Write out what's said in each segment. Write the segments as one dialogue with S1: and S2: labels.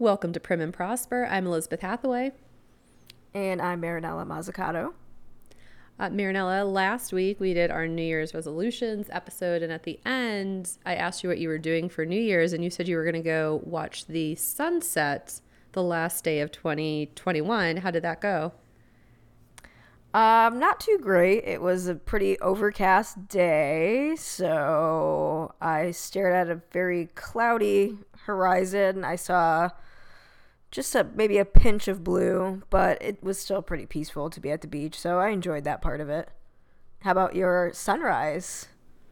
S1: Welcome to Prim and Prosper. I'm Elizabeth Hathaway.
S2: And I'm Marinella Mazzucato.
S1: Uh, Marinella, last week we did our New Year's resolutions episode, and at the end, I asked you what you were doing for New Year's, and you said you were going to go watch the sunset the last day of 2021. How did that go?
S2: Um, not too great. It was a pretty overcast day, so I stared at a very cloudy horizon. I saw just a maybe a pinch of blue, but it was still pretty peaceful to be at the beach, so I enjoyed that part of it. How about your sunrise?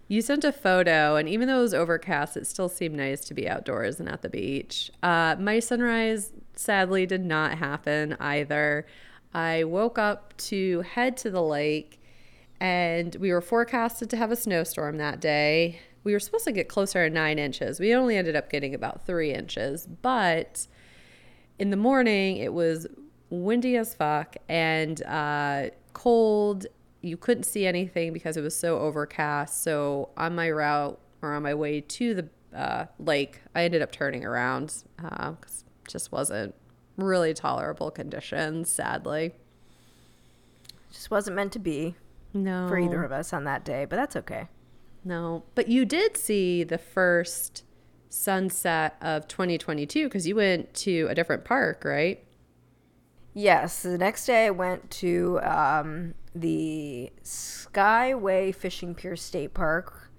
S1: You sent a photo, and even though it was overcast, it still seemed nice to be outdoors and at the beach. Uh, my sunrise sadly did not happen either. I woke up to head to the lake, and we were forecasted to have a snowstorm that day. We were supposed to get closer to nine inches. We only ended up getting about three inches, but in the morning it was windy as fuck and uh, cold. You couldn't see anything because it was so overcast. So on my route or on my way to the uh, lake, I ended up turning around because uh, just wasn't really tolerable conditions, sadly.
S2: Just wasn't meant to be.
S1: No.
S2: For either of us on that day, but that's okay.
S1: No. But you did see the first sunset of 2022 because you went to a different park, right?
S2: Yes. The next day I went to um, the Skyway Fishing Pier State Park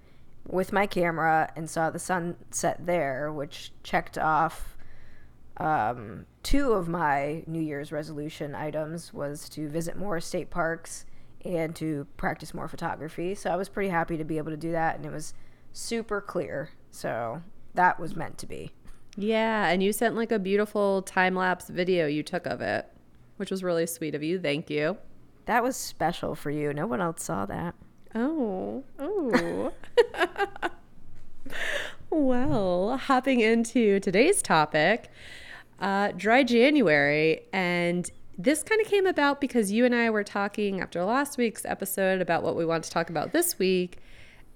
S2: with my camera and saw the sunset there, which checked off um, two of my New Year's resolution items was to visit more state parks and to practice more photography. So I was pretty happy to be able to do that, and it was super clear. So that was meant to be.
S1: Yeah, and you sent like a beautiful time lapse video you took of it, which was really sweet of you. Thank you.
S2: That was special for you. No one else saw that.
S1: Oh, oh. well, hopping into today's topic, uh, dry January. And this kind of came about because you and I were talking after last week's episode about what we want to talk about this week.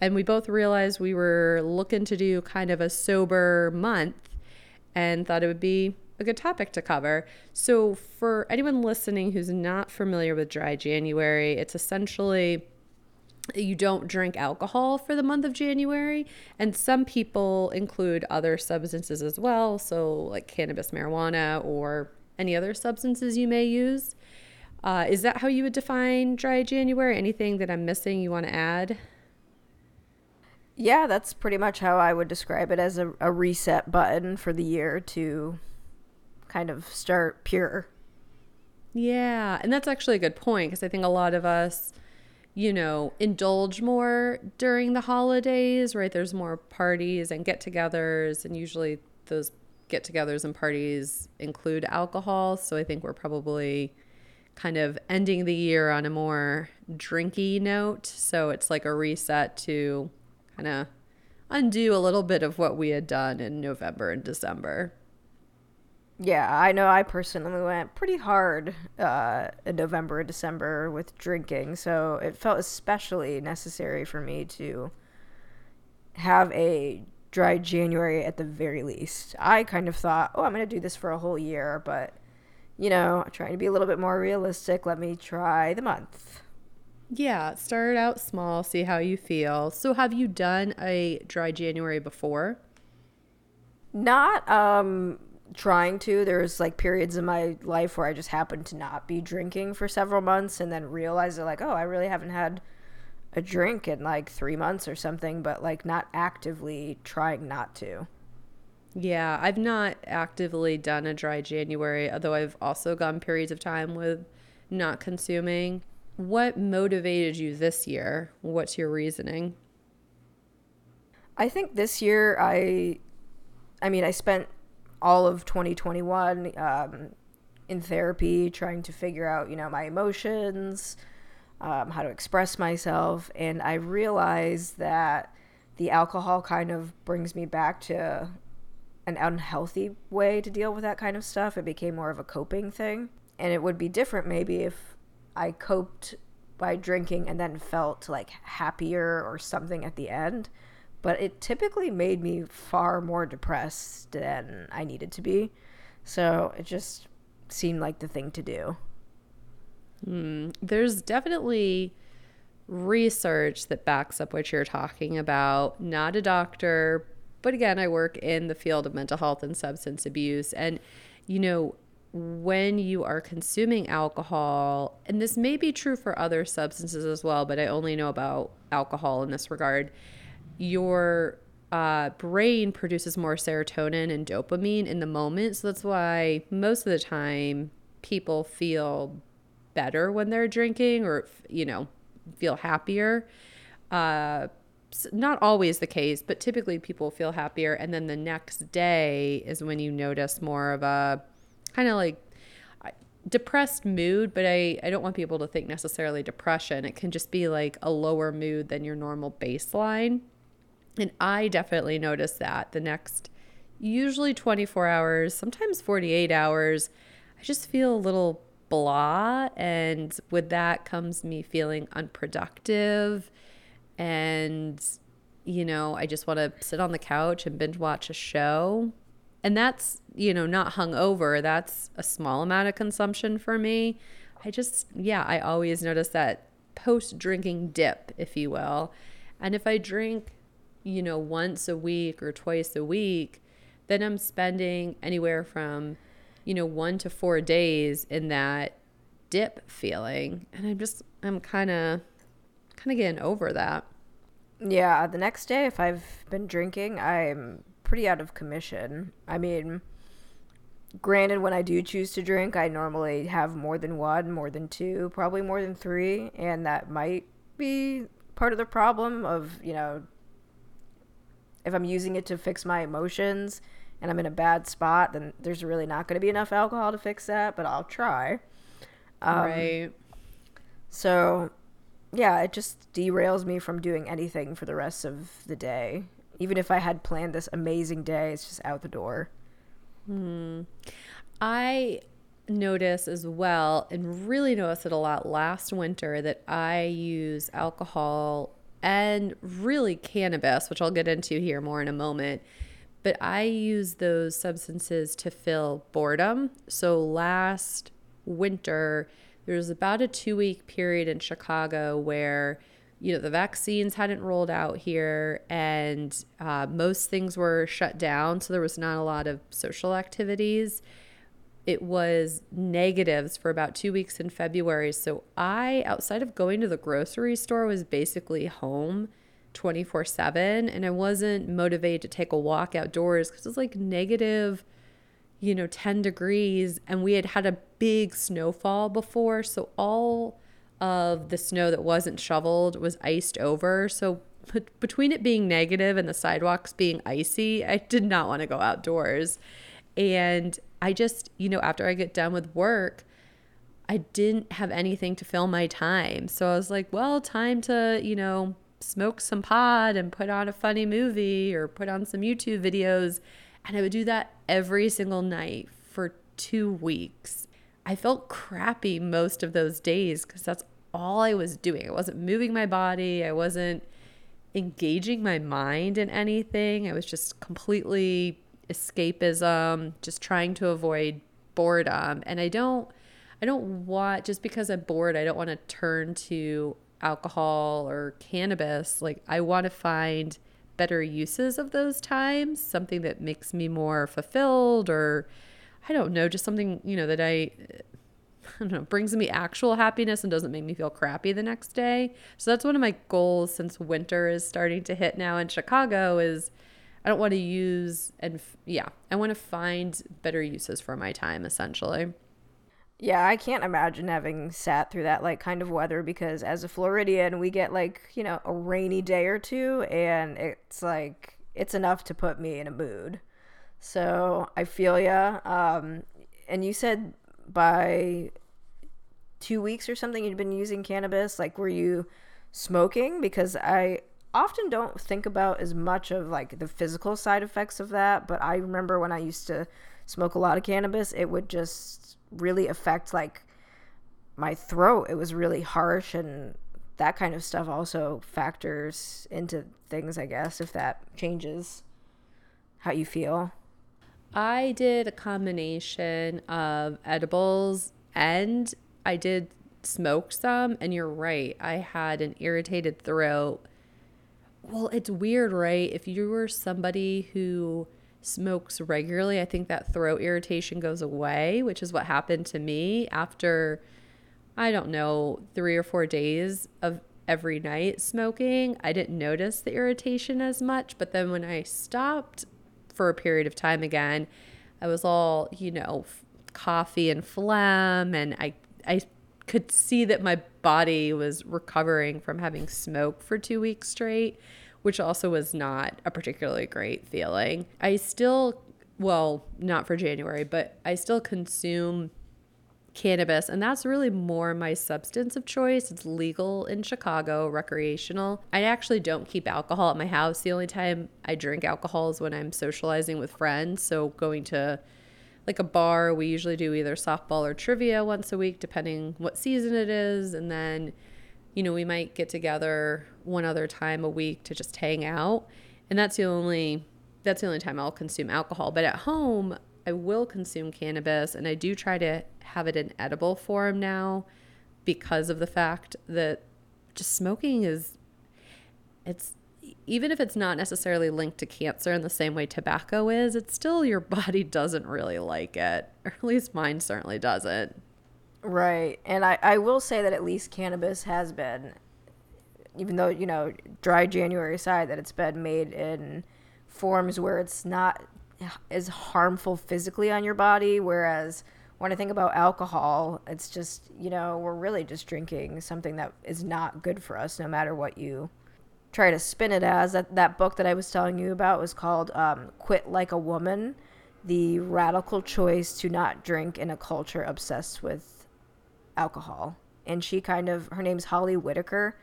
S1: And we both realized we were looking to do kind of a sober month and thought it would be a good topic to cover. So, for anyone listening who's not familiar with dry January, it's essentially you don't drink alcohol for the month of January. And some people include other substances as well. So, like cannabis, marijuana, or any other substances you may use. Uh, is that how you would define dry January? Anything that I'm missing you want to add?
S2: Yeah, that's pretty much how I would describe it as a, a reset button for the year to kind of start pure.
S1: Yeah, and that's actually a good point because I think a lot of us you know, indulge more during the holidays, right? There's more parties and get togethers, and usually those get togethers and parties include alcohol. So I think we're probably kind of ending the year on a more drinky note. So it's like a reset to kind of undo a little bit of what we had done in November and December.
S2: Yeah, I know I personally went pretty hard uh, in November and December with drinking, so it felt especially necessary for me to have a dry January at the very least. I kind of thought, oh, I'm going to do this for a whole year, but, you know, trying to be a little bit more realistic, let me try the month.
S1: Yeah, start out small, see how you feel. So, have you done a dry January before?
S2: Not um trying to. There's like periods in my life where I just happened to not be drinking for several months and then realize that like, oh, I really haven't had a drink in like three months or something, but like not actively trying not to.
S1: Yeah, I've not actively done a dry January, although I've also gone periods of time with not consuming. What motivated you this year? What's your reasoning?
S2: I think this year I I mean, I spent all of 2021 um, in therapy, trying to figure out, you know, my emotions, um, how to express myself. And I realized that the alcohol kind of brings me back to an unhealthy way to deal with that kind of stuff. It became more of a coping thing. And it would be different maybe if I coped by drinking and then felt like happier or something at the end but it typically made me far more depressed than I needed to be. So it just seemed like the thing to do.
S1: Mm, there's definitely research that backs up what you're talking about. Not a doctor, but again, I work in the field of mental health and substance abuse. And, you know, when you are consuming alcohol, and this may be true for other substances as well, but I only know about alcohol in this regard, your uh, brain produces more serotonin and dopamine in the moment. So that's why most of the time people feel better when they're drinking or, you know, feel happier. Uh, not always the case, but typically people feel happier. And then the next day is when you notice more of a kind of like depressed mood, but I, I don't want people to think necessarily depression. It can just be like a lower mood than your normal baseline. And I definitely noticed that the next, usually 24 hours, sometimes 48 hours, I just feel a little blah. And with that comes me feeling unproductive. And, you know, I just want to sit on the couch and binge watch a show. And that's, you know, not hungover. That's a small amount of consumption for me. I just, yeah, I always notice that post drinking dip, if you will. And if I drink, you know, once a week or twice a week, then I'm spending anywhere from you know, one to four days in that dip feeling. And I'm just, I'm kind of, kind of getting over that.
S2: Yeah. The next day, if I've been drinking, I'm pretty out of commission. I mean, granted, when I do choose to drink, I normally have more than one, more than two, probably more than three. And that might be part of the problem of, you know, if I'm using it to fix my emotions and I'm in a bad spot, then there's really not going to be enough alcohol to fix that, but I'll try.
S1: Um, right.
S2: So, yeah, it just derails me from doing anything for the rest of the day. Even if I had planned this amazing day, it's just out the door.
S1: Hmm. I notice as well, and really noticed it a lot last winter, that I use alcohol and really cannabis, which I'll get into here more in a moment but I use those substances to fill boredom. So last winter, there was about a two week period in Chicago where you know the vaccines hadn't rolled out here and uh, most things were shut down so there was not a lot of social activities it was negatives for about two weeks in february so i outside of going to the grocery store was basically home 24 7 and I wasn't motivated to take a walk outdoors because it's like negative, you know, 10 degrees and we had had a big snowfall before. So all of the snow that wasn't shoveled was iced over. So between it being negative and the sidewalks being icy, I did not want to go outdoors. And I just, you know, after I get done with work, I didn't have anything to fill my time. So I was like, well, time to, you know, smoke some pot and put on a funny movie or put on some YouTube videos. And I would do that every single night for two weeks. I felt crappy most of those days because that's all I was doing. I wasn't moving my body, I wasn't engaging my mind in anything. I was just completely escapism, just trying to avoid boredom. And I don't I don't want just because I'm bored, I don't want to turn to alcohol or cannabis, like I want to find better uses of those times, something that makes me more fulfilled or I don't know, just something, you know, that I I don't know, brings me actual happiness and doesn't make me feel crappy the next day. So that's one of my goals since winter is starting to hit now in Chicago is I don't want to use and yeah, I want to find better uses for my time essentially.
S2: Yeah, I can't imagine having sat through that like kind of weather because as a Floridian, we get like, you know, a rainy day or two and it's like it's enough to put me in a mood. So, I feel ya. Um and you said by 2 weeks or something you'd been using cannabis, like were you smoking because I often don't think about as much of like the physical side effects of that, but I remember when I used to smoke a lot of cannabis, it would just really affect like my throat. It was really harsh and that kind of stuff also factors into things, I guess, if that changes how you feel.
S1: I did a combination of edibles and I did smoke some. And you're right, I had an irritated throat. Well, it's weird, right? If you were somebody who smokes regularly, I think that throat irritation goes away, which is what happened to me after, I don't know, three or four days of every night smoking. I didn't notice the irritation as much. But then when I stopped for a period of time again, I was all, you know, coffee and phlegm. And I, I could see that my body was recovering from having smoked for two weeks straight which also was not a particularly great feeling. I still, well, not for January, but I still consume cannabis, and that's really more my substance of choice. It's legal in Chicago, recreational. I actually don't keep alcohol at my house. The only time I drink alcohol is when I'm socializing with friends. So going to like a bar, we usually do either softball or trivia once a week, depending what season it is, and then you know, we might get together one other time a week to just hang out. And that's the only that's the only time I'll consume alcohol. But at home, I will consume cannabis and I do try to have it in edible form now because of the fact that just smoking is it's even if it's not necessarily linked to cancer in the same way tobacco is, it's still your body doesn't really like it. Or at least mine certainly doesn't.
S2: Right. And I, I will say that at least cannabis has been, even though, you know, dry January aside, that it's been made in forms where it's not as harmful physically on your body. Whereas when I think about alcohol, it's just, you know, we're really just drinking something that is not good for us, no matter what you try to spin it as. That, that book that I was telling you about was called um, Quit Like a Woman The Radical Choice to Not Drink in a Culture Obsessed with alcohol. And she kind of, her name's Holly Whitaker.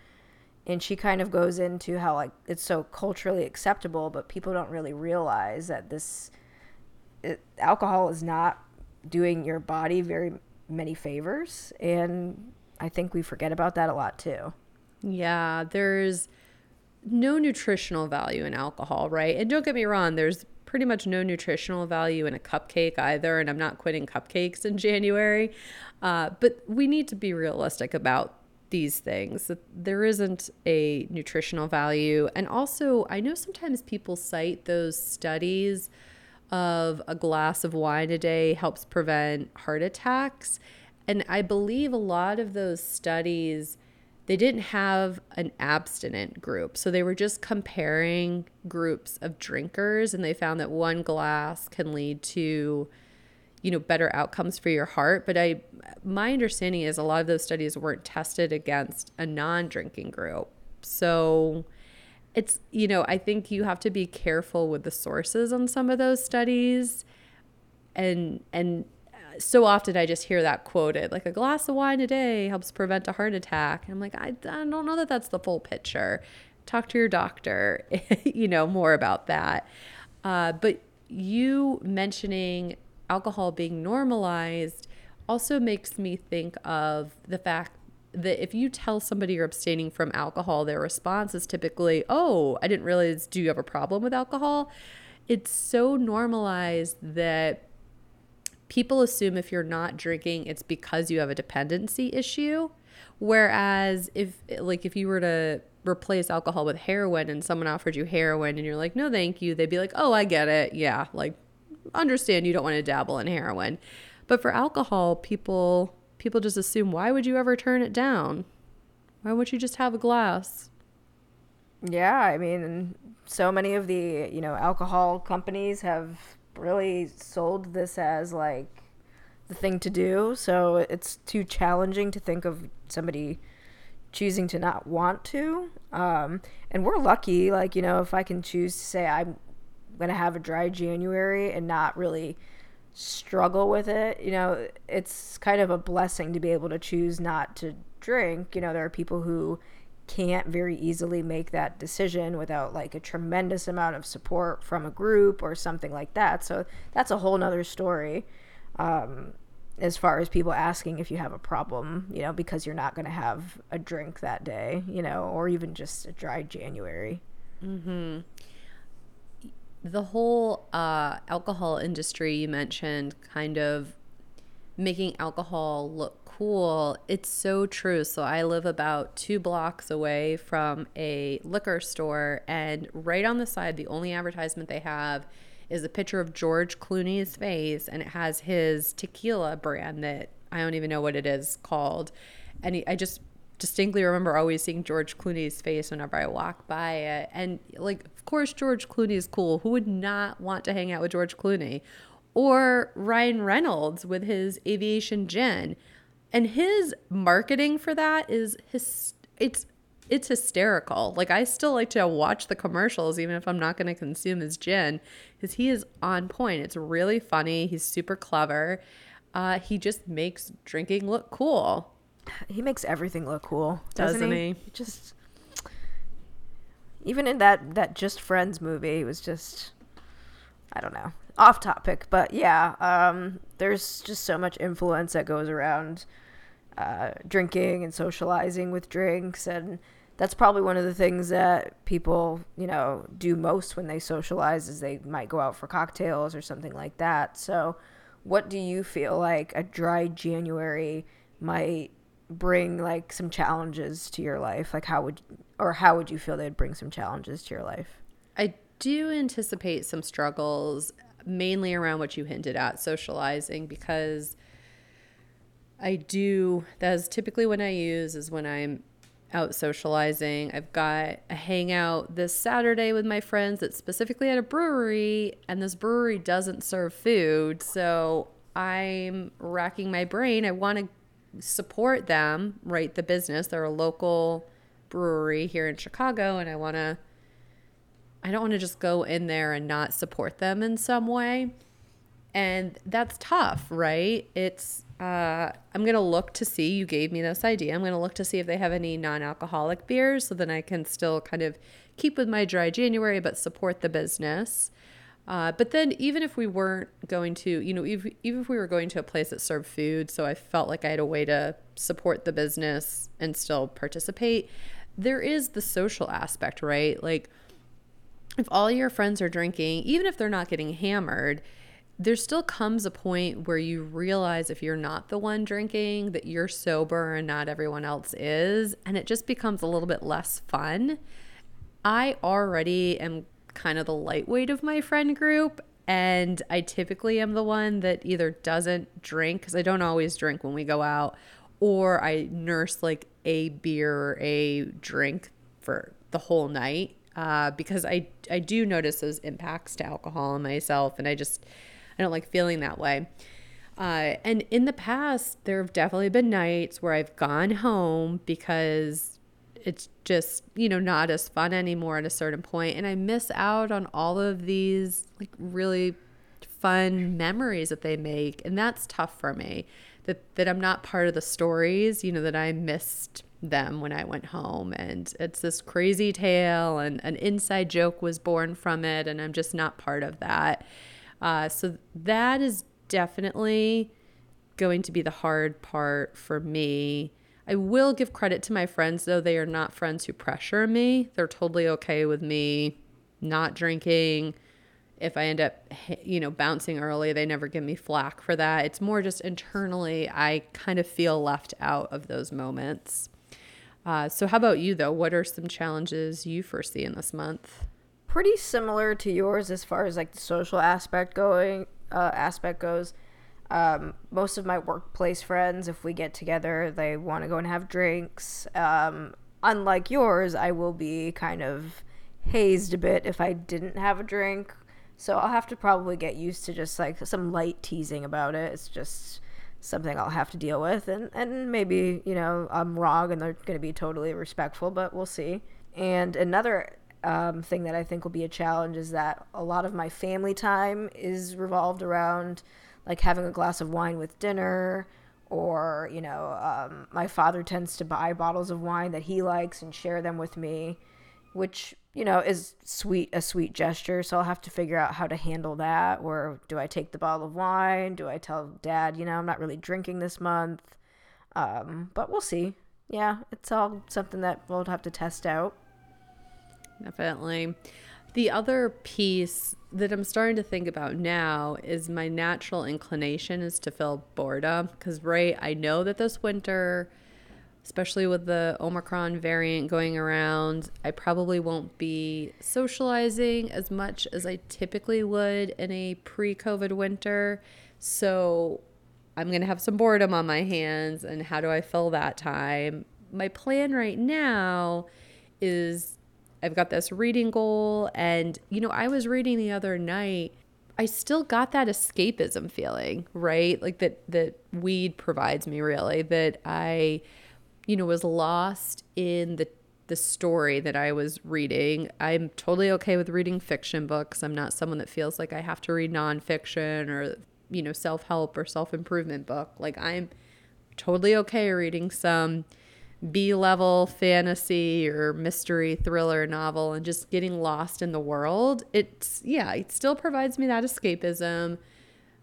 S2: And she kind of goes into how, like, it's so culturally acceptable, but people don't really realize that this it, alcohol is not doing your body very many favors. And I think we forget about that a lot too.
S1: Yeah, there's no nutritional value in alcohol, right? And don't get me wrong, there's pretty much no nutritional value in a cupcake either. And I'm not quitting cupcakes in January. Uh, but we need to be realistic about these things that there isn't a nutritional value. And also, I know sometimes people cite those studies of a glass of wine a day helps prevent heart attacks. And I believe a lot of those studies they didn't have an abstinent group. So they were just comparing groups of drinkers and they found that one glass can lead to you know better outcomes for your heart, but I my understanding is a lot of those studies weren't tested against a non-drinking group. So it's you know, I think you have to be careful with the sources on some of those studies and and so often I just hear that quoted, like a glass of wine a day helps prevent a heart attack. And I'm like, I, I don't know that that's the full picture. Talk to your doctor, you know, more about that. Uh, but you mentioning alcohol being normalized also makes me think of the fact that if you tell somebody you're abstaining from alcohol, their response is typically, Oh, I didn't realize, do you have a problem with alcohol? It's so normalized that people assume if you're not drinking, it's because you have a dependency issue. Whereas if like if you were to replace alcohol with heroin and someone offered you heroin and you're like, no, thank you, they'd be like, oh, I get it. Yeah, like understand you don't want to dabble in heroin. But for alcohol, people people just assume why would you ever turn it down? Why would you just have a glass?
S2: Yeah, I mean, so many of the, you know, alcohol companies have really sold this as like the thing to do. So it's too challenging to think of somebody choosing to not want to. Um, and we're lucky, like, you know, if I can choose to say I'm going to have a dry January and not really struggle with it, you know, it's kind of a blessing to be able to choose not to drink. You know, there are people who can't very easily make that decision without like a tremendous amount of support from a group or something like that. So that's a whole nother story. Um, as far as people asking if you have a problem, you know, because you're not going to have a drink that day, you know, or even just a dry January.
S1: Mm-hmm. The whole uh, alcohol industry you mentioned, kind of making alcohol look cool, it's so true. So I live about two blocks away from a liquor store, and right on the side, the only advertisement they have is a picture of George Clooney's face, and it has his tequila brand that I don't even know what it is called. And he, I just distinctly remember always seeing George Clooney's face whenever I walk by it. And like, of course, George Clooney is cool. Who would not want to hang out with George Clooney? Or Ryan Reynolds with his aviation gin. And his marketing for that is his it's it's hysterical. Like I still like to watch the commercials even if I'm not going to consume his gin because he is on point. It's really funny. He's super clever. Uh, he just makes drinking look cool.
S2: He makes everything look cool, doesn't,
S1: Doesn't
S2: he?
S1: he?
S2: Just even in that that Just Friends movie, it was just I don't know, off topic, but yeah, um, there's just so much influence that goes around uh, drinking and socializing with drinks, and that's probably one of the things that people you know do most when they socialize is they might go out for cocktails or something like that. So, what do you feel like a dry January might bring like some challenges to your life? Like how would or how would you feel they'd bring some challenges to your life?
S1: I do anticipate some struggles, mainly around what you hinted at, socializing, because I do, that's typically when I use is when I'm out socializing. I've got a hangout this Saturday with my friends that's specifically at a brewery, and this brewery doesn't serve food. So I'm racking my brain. I want to support them, right? The business. They're a local brewery here in Chicago, and I want to I don't want to just go in there and not support them in some way. And that's tough, right? It's, uh, I'm going to look to see, you gave me this idea. I'm going to look to see if they have any non alcoholic beers so then I can still kind of keep with my dry January, but support the business. Uh, but then, even if we weren't going to, you know, even, even if we were going to a place that served food, so I felt like I had a way to support the business and still participate, there is the social aspect, right? Like, if all your friends are drinking, even if they're not getting hammered, there still comes a point where you realize if you're not the one drinking that you're sober and not everyone else is, and it just becomes a little bit less fun. I already am kind of the lightweight of my friend group, and I typically am the one that either doesn't drink because I don't always drink when we go out, or I nurse like a beer or a drink for the whole night uh, because I I do notice those impacts to alcohol in myself, and I just I don't like feeling that way. Uh, and in the past, there have definitely been nights where I've gone home because it's just you know not as fun anymore at a certain point, and I miss out on all of these like really fun memories that they make, and that's tough for me. That that I'm not part of the stories, you know, that I missed them when I went home. And it's this crazy tale, and an inside joke was born from it, and I'm just not part of that. Uh, so that is definitely going to be the hard part for me. I will give credit to my friends, though. They are not friends who pressure me. They're totally okay with me not drinking. If I end up, you know, bouncing early, they never give me flack for that. It's more just internally, I kind of feel left out of those moments. Uh, so, how about you, though? What are some challenges you foresee in this month?
S2: Pretty similar to yours as far as like the social aspect going uh, aspect goes. Um, most of my workplace friends, if we get together, they want to go and have drinks. Um, unlike yours, I will be kind of hazed a bit if I didn't have a drink. So I'll have to probably get used to just like some light teasing about it. It's just something I'll have to deal with. And, and maybe, you know, I'm wrong and they're going to be totally respectful, but we'll see. And another um, thing that I think will be a challenge is that a lot of my family time is revolved around like having a glass of wine with dinner. Or, you know, um, my father tends to buy bottles of wine that he likes and share them with me, which you know is sweet a sweet gesture. So i'll have to figure out how to handle that. Or do i take the bottle of wine? Do i tell dad you know i'm not really drinking this month? Um, but we'll see. Yeah it's all something that we'll have to test out.
S1: Definitely. The other piece that I'm starting to think about now is my natural inclination is to feel boredom because, right, I know that this winter, especially with the Omicron variant going around, I probably won't be socializing as much as I typically would in a pre COVID winter. So I'm going to have some boredom on my hands. And how do I fill that time? My plan right now is I've got this reading goal. And, you know, I was reading the other night. I still got that escapism feeling, right? Like that that weed provides me really that I you know was lost in the the story that I was reading. I'm totally okay with reading fiction books. I'm not someone that feels like I have to read nonfiction or you know self-help or self-improvement book. Like I'm totally okay reading some B level fantasy or mystery thriller novel and just getting lost in the world. It's, yeah, it still provides me that escapism,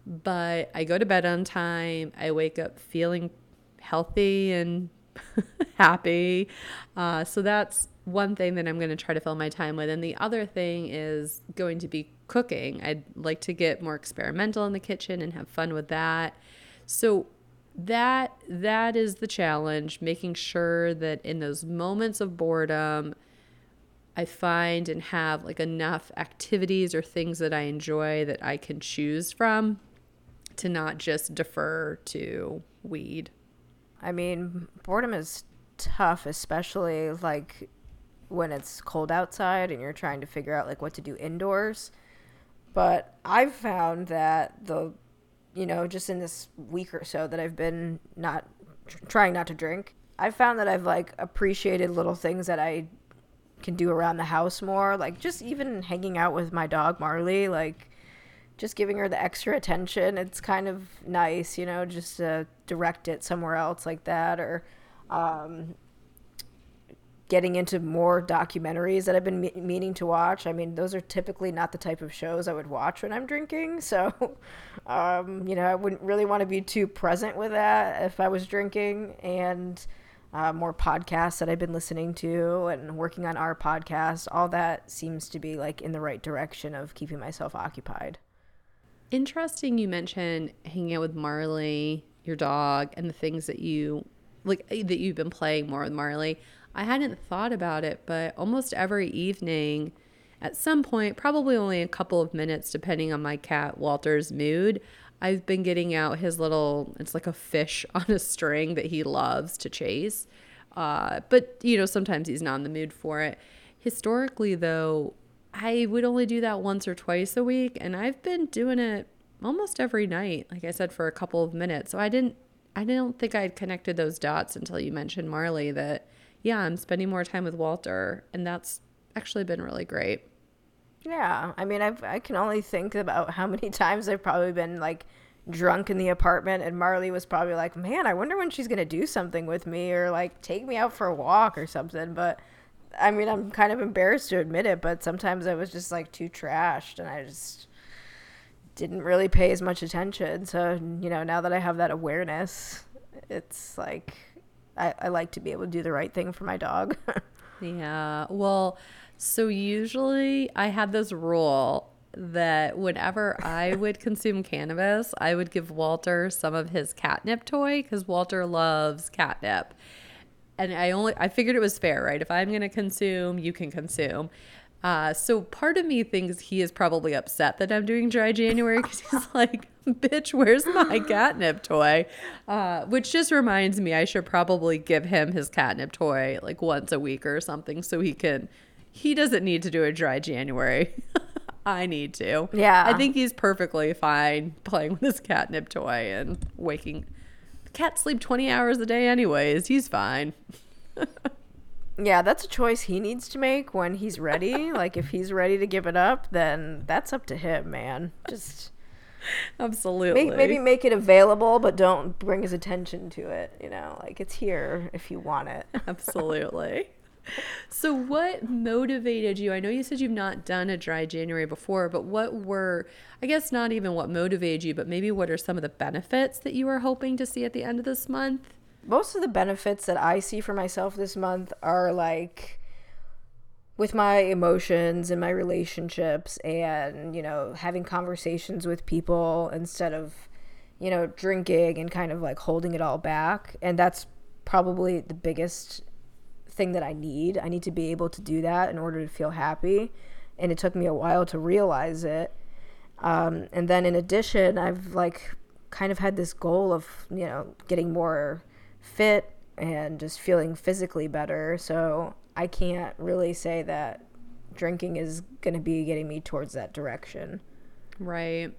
S1: but I go to bed on time. I wake up feeling healthy and happy. Uh, so that's one thing that I'm going to try to fill my time with. And the other thing is going to be cooking. I'd like to get more experimental in the kitchen and have fun with that. So that that is the challenge making sure that in those moments of boredom i find and have like enough activities or things that i enjoy that i can choose from to not just defer to weed.
S2: I mean boredom is tough especially like when it's cold outside and you're trying to figure out like what to do indoors. But i've found that the you know, just in this week or so that I've been not tr- trying not to drink, I've found that I've like appreciated little things that I can do around the house more, like just even hanging out with my dog Marley, like just giving her the extra attention. It's kind of nice, you know, just to direct it somewhere else like that or um, getting into more documentaries that I've been me- meaning to watch. I mean, those are typically not the type of shows I would watch when I'm drinking. So, um, you know, I wouldn't really want to be too present with that if I was drinking. And uh, more podcasts that I've been listening to and working on our podcast, all that seems to be like in the right direction of keeping myself occupied.
S1: Interesting you mentioned hanging out with Marley, your dog, and the things that you like that you've been playing more with Marley. I hadn't thought about it, but almost every evening, at some point, probably only a couple of minutes, depending on my cat Walter's mood, I've been getting out his little, it's like a fish on a string that he loves to chase. Uh, but, you know, sometimes he's not in the mood for it. Historically, though, I would only do that once or twice a week, and I've been doing it almost every night, like I said, for a couple of minutes. So I didn't, I don't think I'd connected those dots until you mentioned Marley that yeah, I'm spending more time with Walter, and that's actually been really great.
S2: Yeah, I mean, I've, I can only think about how many times I've probably been like drunk in the apartment, and Marley was probably like, "Man, I wonder when she's gonna do something with me, or like take me out for a walk or something." But I mean, I'm kind of embarrassed to admit it, but sometimes I was just like too trashed, and I just didn't really pay as much attention. So you know, now that I have that awareness, it's like I, I like to be able to do the right thing for my dog.
S1: yeah. Well, so usually I had this rule that whenever I would consume cannabis, I would give Walter some of his catnip toy because Walter loves catnip. And I only I figured it was fair, right? If I'm gonna consume, you can consume. Uh, so part of me thinks he is probably upset that I'm doing dry January because he's like, bitch, where's my catnip toy? Uh, which just reminds me I should probably give him his catnip toy like once a week or something so he can, he doesn't need to do a dry January. I need to.
S2: Yeah.
S1: I think he's perfectly fine playing with his catnip toy and waking. Cats sleep 20 hours a day, anyways. He's fine.
S2: Yeah, that's a choice he needs to make when he's ready. like if he's ready to give it up, then that's up to him, man. Just
S1: absolutely
S2: make, maybe make it available, but don't bring his attention to it. You know, like it's here if you want it.
S1: absolutely. So, what motivated you? I know you said you've not done a dry January before, but what were, I guess, not even what motivated you, but maybe what are some of the benefits that you are hoping to see at the end of this month?
S2: most of the benefits that I see for myself this month are like with my emotions and my relationships and, you know, having conversations with people instead of, you know, drinking and kind of like holding it all back. And that's probably the biggest thing that I need. I need to be able to do that in order to feel happy. And it took me a while to realize it. Um, and then in addition, I've like kind of had this goal of, you know, getting more fit and just feeling physically better. So I can't really say that drinking is going to be getting me towards that direction.
S1: Right.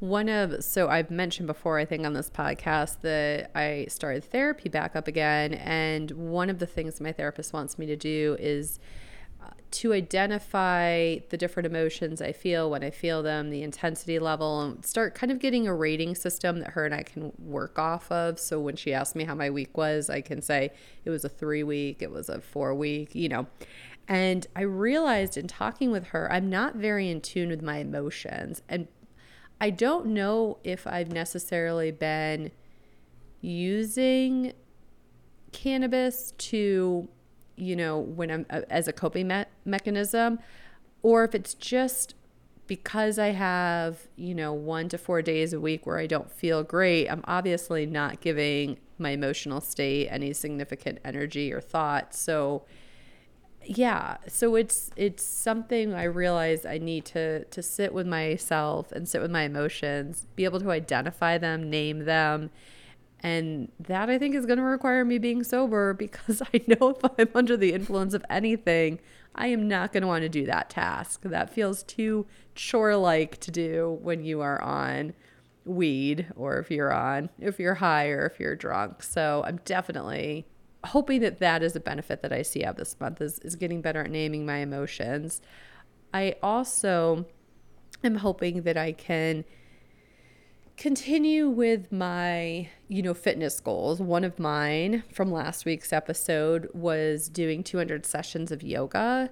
S1: One of, so I've mentioned before, I think on this podcast, that I started therapy back up again. And one of the things my therapist wants me to do is to identify the different emotions I feel when I feel them, the intensity level, and start kind of getting a rating system that her and I can work off of. So when she asks me how my week was, I can say it was a three week, it was a four week, you know. And I realized in talking with her, I'm not very in tune with my emotions. And I don't know if I've necessarily been using cannabis to you know, when I'm uh, as a coping me- mechanism, or if it's just because I have, you know, one to four days a week where I don't feel great, I'm obviously not giving my emotional state any significant energy or thought. So, yeah, so it's it's something I realize I need to to sit with myself and sit with my emotions, be able to identify them, name them, and that I think is going to require me being sober because I know if I'm under the influence of anything, I am not going to want to do that task. That feels too chore like to do when you are on weed or if you're on, if you're high or if you're drunk. So I'm definitely hoping that that is a benefit that I see out this month is, is getting better at naming my emotions. I also am hoping that I can continue with my, you know, fitness goals. One of mine from last week's episode was doing 200 sessions of yoga.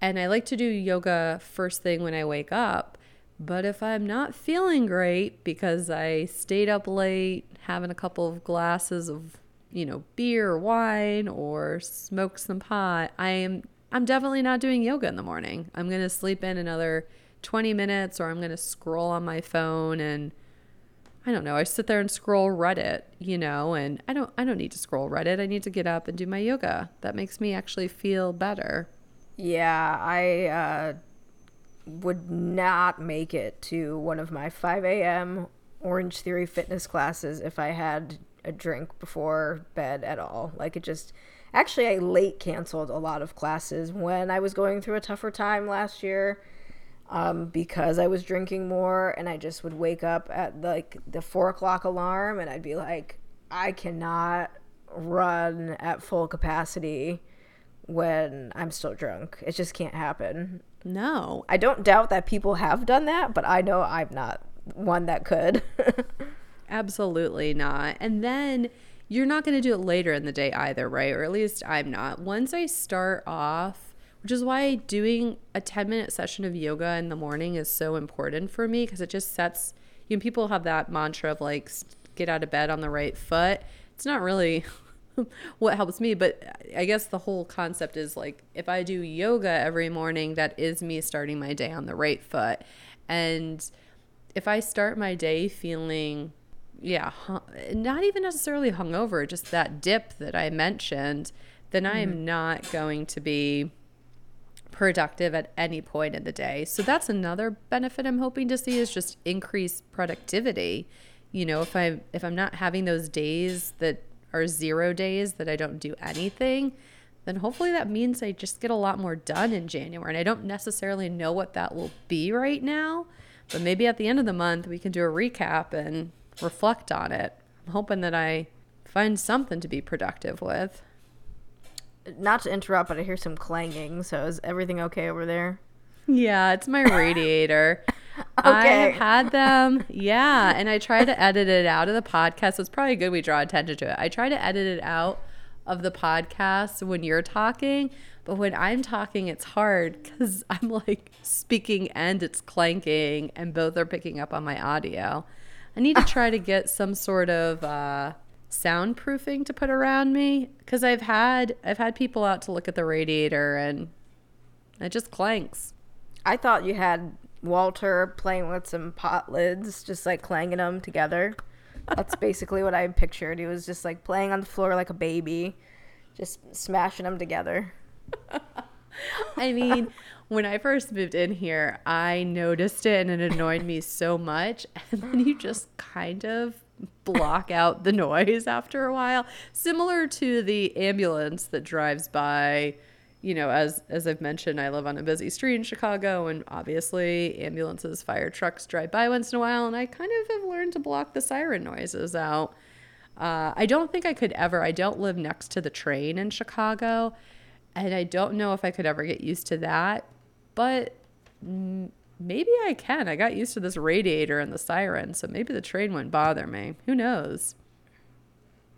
S1: And I like to do yoga first thing when I wake up. But if I'm not feeling great because I stayed up late having a couple of glasses of, you know, beer or wine or smoked some pot, I am I'm definitely not doing yoga in the morning. I'm going to sleep in another 20 minutes or I'm going to scroll on my phone and I don't know. I sit there and scroll Reddit, you know, and I don't I don't need to scroll Reddit. I need to get up and do my yoga. That makes me actually feel better.
S2: Yeah, I uh, would not make it to one of my 5 a.m. Orange Theory fitness classes if I had a drink before bed at all. Like it just actually I late canceled a lot of classes when I was going through a tougher time last year um, because I was drinking more, and I just would wake up at like the four o'clock alarm, and I'd be like, I cannot run at full capacity when I'm still drunk. It just can't happen.
S1: No.
S2: I don't doubt that people have done that, but I know I'm not one that could.
S1: Absolutely not. And then you're not going to do it later in the day either, right? Or at least I'm not. Once I start off which is why doing a 10 minute session of yoga in the morning is so important for me because it just sets you know people have that mantra of like get out of bed on the right foot it's not really what helps me but i guess the whole concept is like if i do yoga every morning that is me starting my day on the right foot and if i start my day feeling yeah not even necessarily hungover just that dip that i mentioned then mm-hmm. i am not going to be productive at any point in the day. So that's another benefit I'm hoping to see is just increased productivity. You know, if I if I'm not having those days that are zero days that I don't do anything, then hopefully that means I just get a lot more done in January. And I don't necessarily know what that will be right now, but maybe at the end of the month we can do a recap and reflect on it. I'm hoping that I find something to be productive with
S2: not to interrupt, but I hear some clanging. So is everything okay over there?
S1: Yeah, it's my radiator. okay. I have had them. Yeah. And I try to edit it out of the podcast. So it's probably good we draw attention to it. I try to edit it out of the podcast when you're talking. But when I'm talking, it's hard because I'm like speaking and it's clanking, and both are picking up on my audio. I need to try to get some sort of uh, soundproofing to put around me because I've had I've had people out to look at the radiator and It just clanks.
S2: I thought you had Walter playing with some pot lids, just like clanging them together. That's basically what I pictured. He was just like playing on the floor like a baby, just smashing them together.
S1: I mean, when I first moved in here, I noticed it and it annoyed me so much. And then you just kind of block out the noise after a while, similar to the ambulance that drives by. You know, as as I've mentioned, I live on a busy street in Chicago, and obviously ambulances, fire trucks drive by once in a while, and I kind of have learned to block the siren noises out. Uh, I don't think I could ever. I don't live next to the train in Chicago, and I don't know if I could ever get used to that. But maybe I can. I got used to this radiator and the siren, so maybe the train wouldn't bother me. Who knows?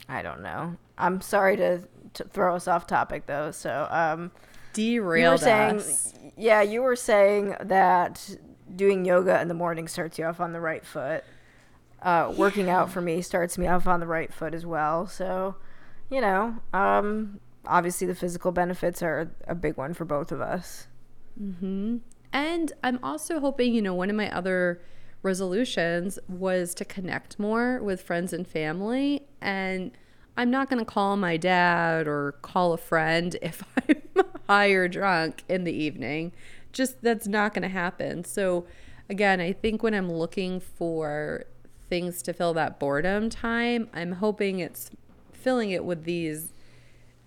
S2: I don't know. I'm sorry to, to throw us off topic though. So um,
S1: derailed
S2: saying,
S1: us.
S2: Yeah, you were saying that doing yoga in the morning starts you off on the right foot. Uh, yeah. Working out for me starts me off on the right foot as well. So, you know, um, obviously the physical benefits are a big one for both of us.
S1: Mm-hmm. And I'm also hoping, you know, one of my other resolutions was to connect more with friends and family. And I'm not going to call my dad or call a friend if I'm high or drunk in the evening. Just that's not going to happen. So, again, I think when I'm looking for things to fill that boredom time, I'm hoping it's filling it with these,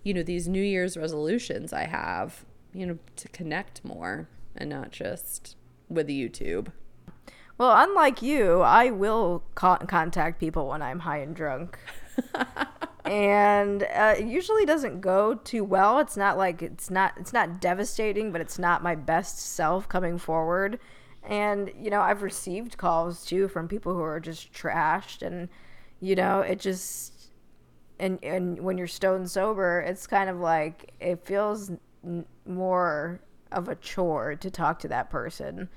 S1: you know, these New Year's resolutions I have, you know, to connect more and not just with YouTube.
S2: Well, unlike you, I will co- contact people when I'm high and drunk. and uh, it usually doesn't go too well. It's not like it's not it's not devastating, but it's not my best self coming forward. And you know, I've received calls too from people who are just trashed, and you know, it just and and when you're stone sober, it's kind of like it feels n- more of a chore to talk to that person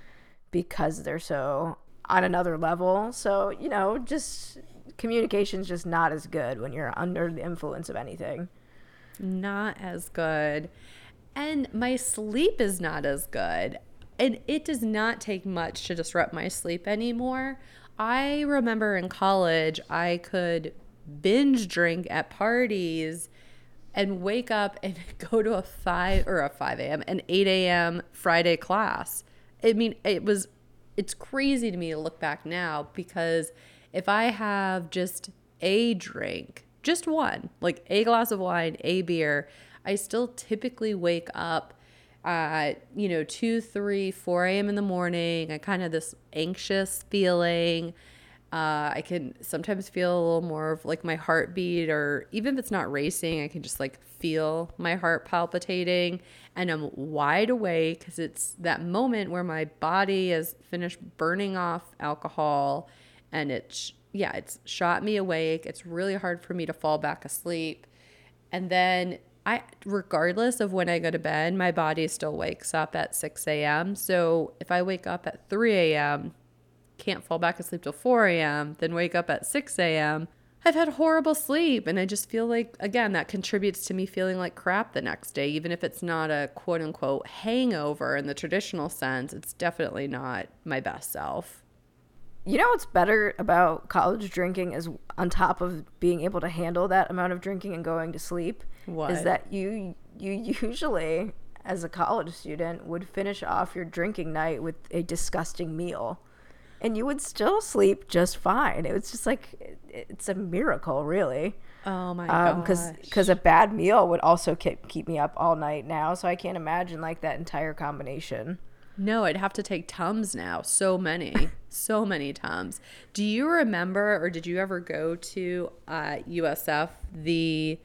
S2: because they're so on another level. So, you know, just communication's just not as good when you're under the influence of anything.
S1: Not as good. And my sleep is not as good. And it does not take much to disrupt my sleep anymore. I remember in college, I could binge drink at parties and wake up and go to a 5 or a 5 a.m., an 8 a.m. Friday class I mean, it was, it's crazy to me to look back now because if I have just a drink, just one, like a glass of wine, a beer, I still typically wake up at, you know, 2, 3, 4 a.m. in the morning. I kind of this anxious feeling. Uh, I can sometimes feel a little more of like my heartbeat, or even if it's not racing, I can just like feel my heart palpitating and I'm wide awake because it's that moment where my body has finished burning off alcohol and it's, yeah, it's shot me awake. It's really hard for me to fall back asleep. And then I, regardless of when I go to bed, my body still wakes up at 6 a.m. So if I wake up at 3 a.m., can't fall back asleep till 4 a.m., then wake up at 6 a.m., I've had horrible sleep. And I just feel like, again, that contributes to me feeling like crap the next day, even if it's not a quote unquote hangover in the traditional sense. It's definitely not my best self.
S2: You know what's better about college drinking is on top of being able to handle that amount of drinking and going to sleep
S1: what?
S2: is that you you usually as a college student would finish off your drinking night with a disgusting meal and you would still sleep just fine. It was just like it's a miracle, really.
S1: Oh my god!
S2: Because because a bad meal would also keep keep me up all night now. So I can't imagine like that entire combination.
S1: No, I'd have to take Tums now. So many, so many Tums. Do you remember, or did you ever go to uh, USF the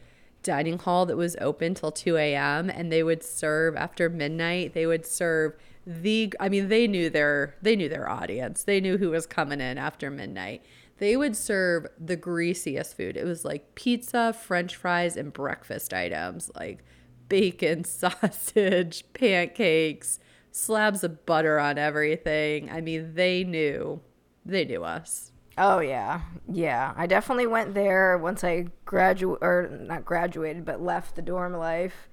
S1: dining hall that was open till 2 a.m. and they would serve after midnight? They would serve the I mean they knew their they knew their audience. They knew who was coming in after midnight. They would serve the greasiest food. It was like pizza, french fries and breakfast items like bacon, sausage, pancakes, slabs of butter on everything. I mean, they knew. They knew us.
S2: Oh yeah. Yeah. I definitely went there once I graduate or not graduated but left the dorm life.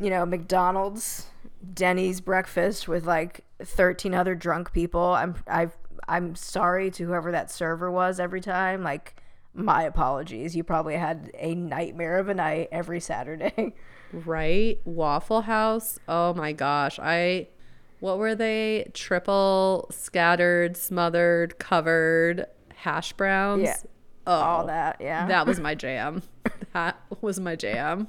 S2: You know, McDonald's Denny's breakfast with like 13 other drunk people. I'm I I'm sorry to whoever that server was every time. Like my apologies. You probably had a nightmare of a night every Saturday.
S1: Right? Waffle House. Oh my gosh. I what were they? Triple scattered, smothered, covered hash browns.
S2: Yeah.
S1: Oh,
S2: All that, yeah.
S1: that was my jam. that was my jam.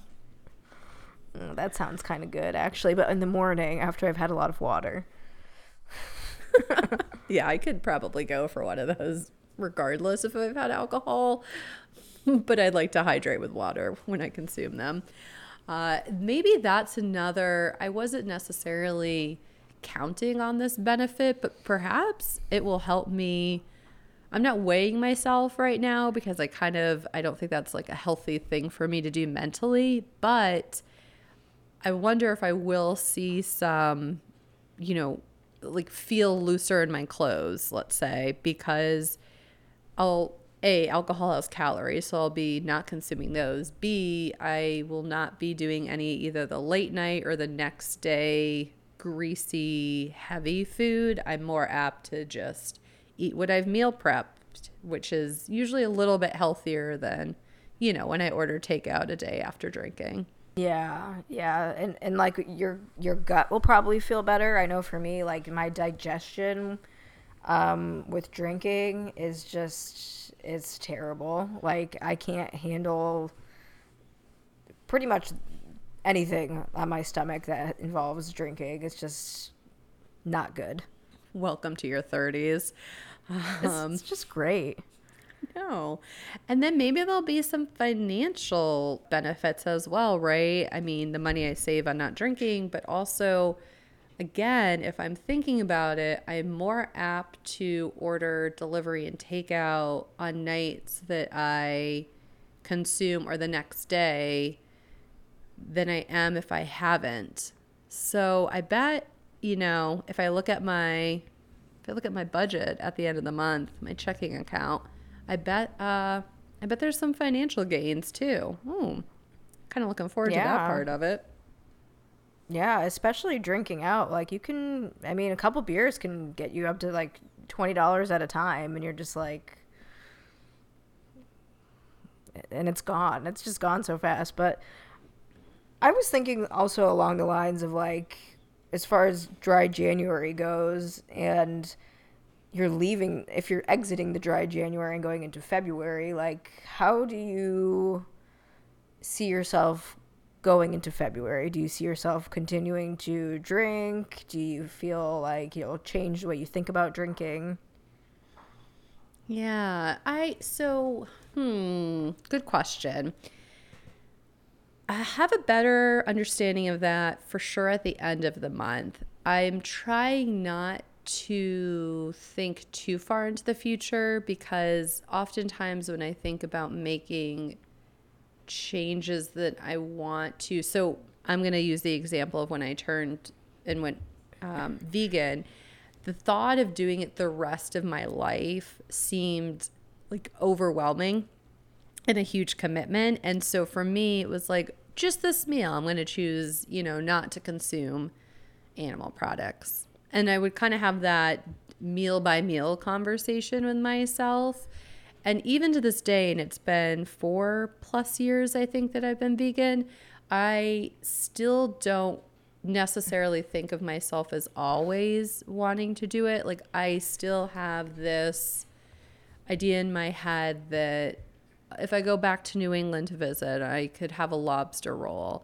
S2: Mm, that sounds kind of good actually, but in the morning after I've had a lot of water.
S1: Yeah, I could probably go for one of those regardless if I've had alcohol, but I'd like to hydrate with water when I consume them. Uh, maybe that's another, I wasn't necessarily counting on this benefit, but perhaps it will help me. I'm not weighing myself right now because I kind of, I don't think that's like a healthy thing for me to do mentally, but I wonder if I will see some, you know, like feel looser in my clothes, let's say, because I'll a alcohol has calories, so I'll be not consuming those. B I will not be doing any either the late night or the next day greasy heavy food. I'm more apt to just eat what I've meal prepped, which is usually a little bit healthier than, you know, when I order takeout a day after drinking.
S2: Yeah, yeah, and and like your your gut will probably feel better. I know for me, like my digestion um, with drinking is just it's terrible. Like I can't handle pretty much anything on my stomach that involves drinking. It's just not good.
S1: Welcome to your 30s.
S2: It's, it's just great.
S1: No. And then maybe there'll be some financial benefits as well, right? I mean, the money I save on not drinking, but also, again, if I'm thinking about it, I'm more apt to order delivery and takeout on nights that I consume or the next day than I am if I haven't. So I bet, you know, if I look at my if I look at my budget at the end of the month, my checking account, I bet uh I bet there's some financial gains too. Hmm. Kind of looking forward to that part of it.
S2: Yeah, especially drinking out. Like you can, I mean, a couple beers can get you up to like twenty dollars at a time, and you're just like, and it's gone. It's just gone so fast. But I was thinking also along the lines of like, as far as dry January goes, and you're leaving if you're exiting the dry January and going into February, like how do you see yourself going into February? Do you see yourself continuing to drink? Do you feel like you'll change the way you think about drinking?
S1: Yeah, I so hmm, good question. I have a better understanding of that for sure at the end of the month. I'm trying not to think too far into the future because oftentimes when I think about making changes that I want to, so I'm going to use the example of when I turned and went um, vegan. The thought of doing it the rest of my life seemed like overwhelming and a huge commitment. And so for me, it was like, just this meal, I'm going to choose, you know, not to consume animal products. And I would kind of have that meal by meal conversation with myself. And even to this day, and it's been four plus years, I think, that I've been vegan, I still don't necessarily think of myself as always wanting to do it. Like, I still have this idea in my head that if I go back to New England to visit, I could have a lobster roll.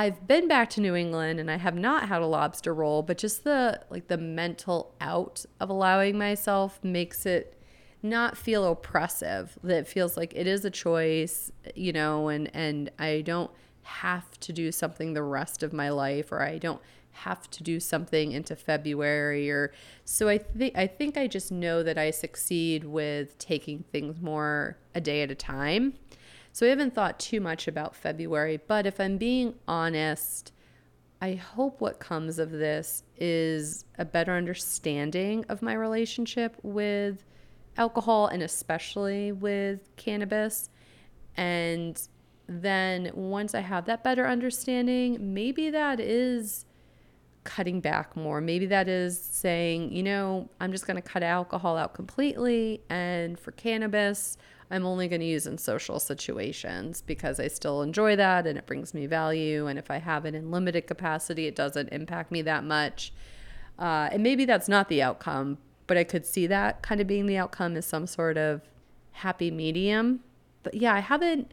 S1: I've been back to New England and I have not had a lobster roll, but just the like the mental out of allowing myself makes it not feel oppressive. That feels like it is a choice, you know, and and I don't have to do something the rest of my life or I don't have to do something into February or so I think I think I just know that I succeed with taking things more a day at a time. So I haven't thought too much about February, but if I'm being honest, I hope what comes of this is a better understanding of my relationship with alcohol and especially with cannabis. And then once I have that better understanding, maybe that is cutting back more. Maybe that is saying, you know, I'm just going to cut alcohol out completely. And for cannabis, I'm only going to use in social situations because I still enjoy that and it brings me value. And if I have it in limited capacity, it doesn't impact me that much. Uh, and maybe that's not the outcome, but I could see that kind of being the outcome is some sort of happy medium. But yeah, I haven't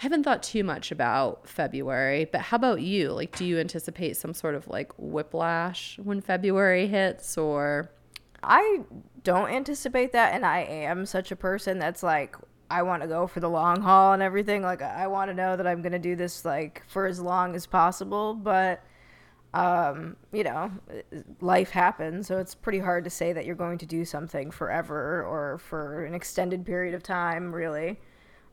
S1: I haven't thought too much about February, but how about you? Like, do you anticipate some sort of like whiplash when February hits or?
S2: I don't anticipate that. And I am such a person that's like, I want to go for the long haul and everything. Like, I want to know that I'm going to do this like for as long as possible. But, um, you know, life happens. So it's pretty hard to say that you're going to do something forever or for an extended period of time, really.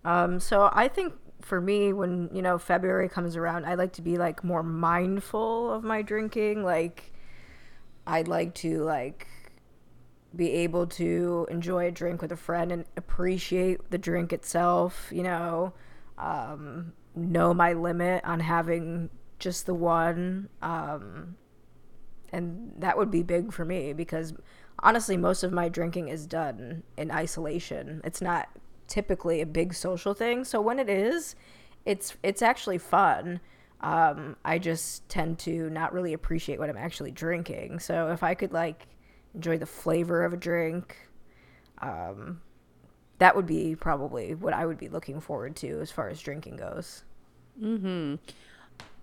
S2: Um, so I think for me when you know february comes around i like to be like more mindful of my drinking like i'd like to like be able to enjoy a drink with a friend and appreciate the drink itself you know um, know my limit on having just the one um, and that would be big for me because honestly most of my drinking is done in isolation it's not typically a big social thing. So when it is, it's it's actually fun. Um, I just tend to not really appreciate what I'm actually drinking. So if I could like enjoy the flavor of a drink, um, that would be probably what I would be looking forward to as far as drinking goes.
S1: Hmm.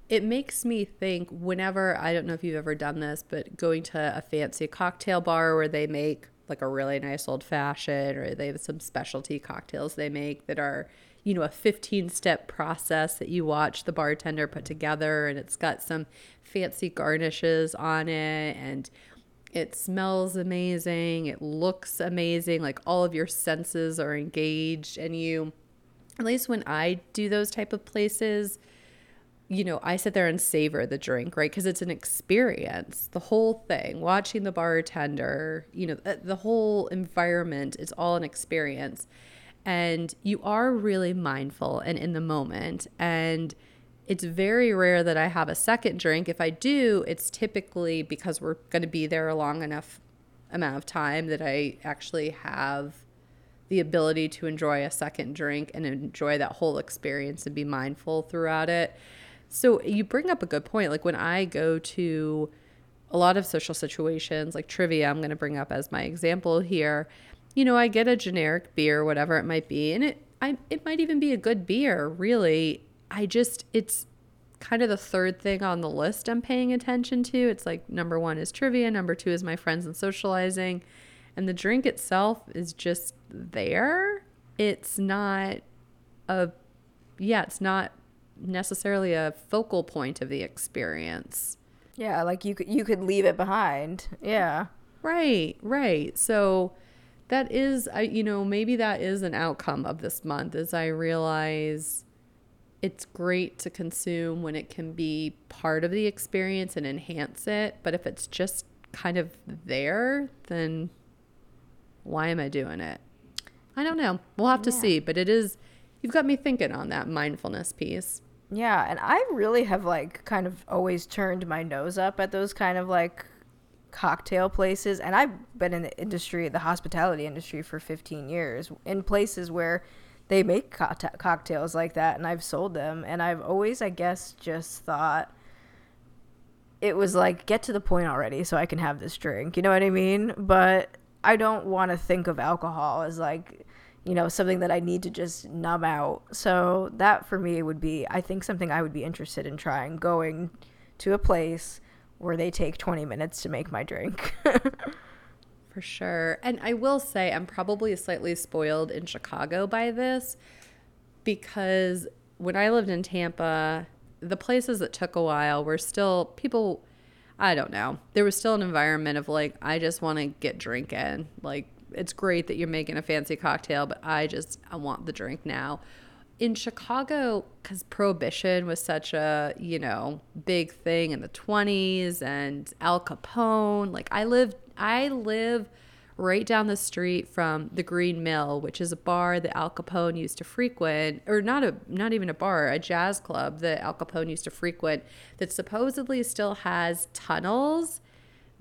S1: It makes me think whenever I don't know if you've ever done this, but going to a fancy cocktail bar where they make like a really nice old fashioned or they have some specialty cocktails they make that are you know a 15 step process that you watch the bartender put together and it's got some fancy garnishes on it and it smells amazing it looks amazing like all of your senses are engaged and you at least when i do those type of places you know, I sit there and savor the drink, right? Because it's an experience. The whole thing, watching the bartender, you know, uh, the whole environment is all an experience. And you are really mindful and in the moment. And it's very rare that I have a second drink. If I do, it's typically because we're going to be there a long enough amount of time that I actually have the ability to enjoy a second drink and enjoy that whole experience and be mindful throughout it. So you bring up a good point. Like when I go to a lot of social situations, like trivia, I'm going to bring up as my example here. You know, I get a generic beer, whatever it might be, and it I it might even be a good beer. Really, I just it's kind of the third thing on the list I'm paying attention to. It's like number one is trivia, number two is my friends and socializing, and the drink itself is just there. It's not a yeah, it's not necessarily a focal point of the experience.
S2: Yeah, like you could you could leave it behind. Yeah.
S1: Right, right. So that is I you know, maybe that is an outcome of this month as I realize it's great to consume when it can be part of the experience and enhance it, but if it's just kind of there, then why am I doing it? I don't know. We'll have to yeah. see, but it is you've got me thinking on that mindfulness piece.
S2: Yeah, and I really have like kind of always turned my nose up at those kind of like cocktail places and I've been in the industry, the hospitality industry for 15 years in places where they make co- cocktails like that and I've sold them and I've always I guess just thought it was like get to the point already so I can have this drink. You know what I mean? But I don't want to think of alcohol as like you know, something that I need to just numb out. So that for me would be, I think, something I would be interested in trying going to a place where they take 20 minutes to make my drink.
S1: for sure. And I will say, I'm probably slightly spoiled in Chicago by this because when I lived in Tampa, the places that took a while were still people. I don't know. There was still an environment of like, I just want to get drinking. Like, it's great that you're making a fancy cocktail, but I just I want the drink now. In Chicago, because prohibition was such a you know big thing in the 20s, and Al Capone. Like I live, I live right down the street from the Green Mill, which is a bar that Al Capone used to frequent, or not a not even a bar, a jazz club that Al Capone used to frequent that supposedly still has tunnels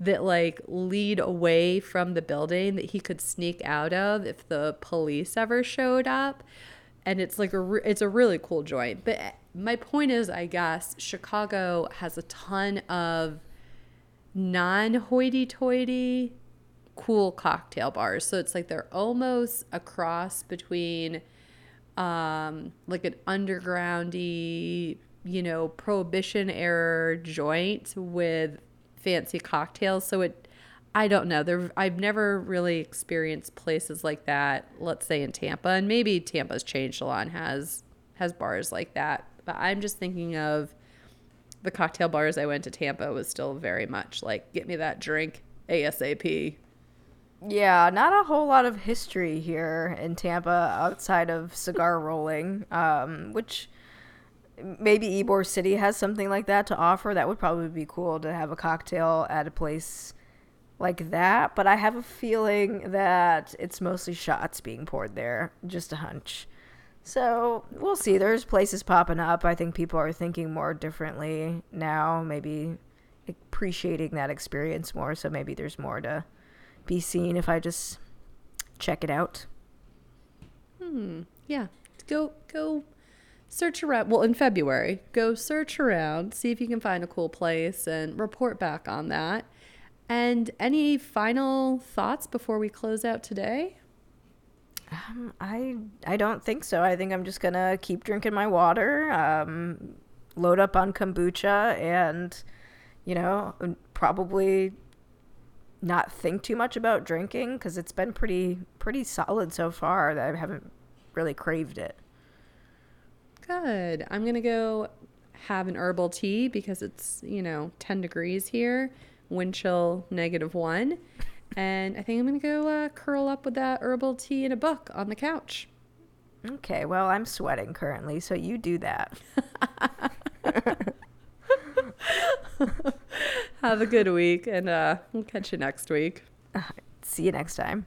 S1: that like lead away from the building that he could sneak out of if the police ever showed up. And it's like a it's a really cool joint. But my point is i guess chicago has a ton of non hoity-toity cool cocktail bars so it's like they're almost a cross between um like an undergroundy you know prohibition era joint with fancy cocktails. So it, I don't know. There, I've never really experienced places like that. Let's say in Tampa, and maybe Tampa's changed a lot and has has bars like that. But I'm just thinking of the cocktail bars I went to Tampa was still very much like get me that drink ASAP.
S2: Yeah, not a whole lot of history here in Tampa outside of cigar rolling, um, which maybe Ybor City has something like that to offer. That would probably be cool to have a cocktail at a place like that. But I have a feeling that it's mostly shots being poured there. Just a hunch. So we'll see. There's places popping up. I think people are thinking more differently now, maybe appreciating that experience more. So maybe there's more to be seen if I just check it out.
S1: Hmm. Yeah. Go go search around. Well, in February, go search around, see if you can find a cool place and report back on that. And any final thoughts before we close out today?
S2: Um, I I don't think so. I think I'm just gonna keep drinking my water, um, load up on kombucha, and you know probably not think too much about drinking because it's been pretty pretty solid so far that I haven't really craved it.
S1: Good. I'm to go have an herbal tea because it's, you know, 10 degrees here, wind chill negative one. And I think I'm going to go uh, curl up with that herbal tea and a book on the couch.
S2: Okay, well, I'm sweating currently, so you do that.
S1: Have a good week, and uh, we'll catch you next week.
S2: See you next time.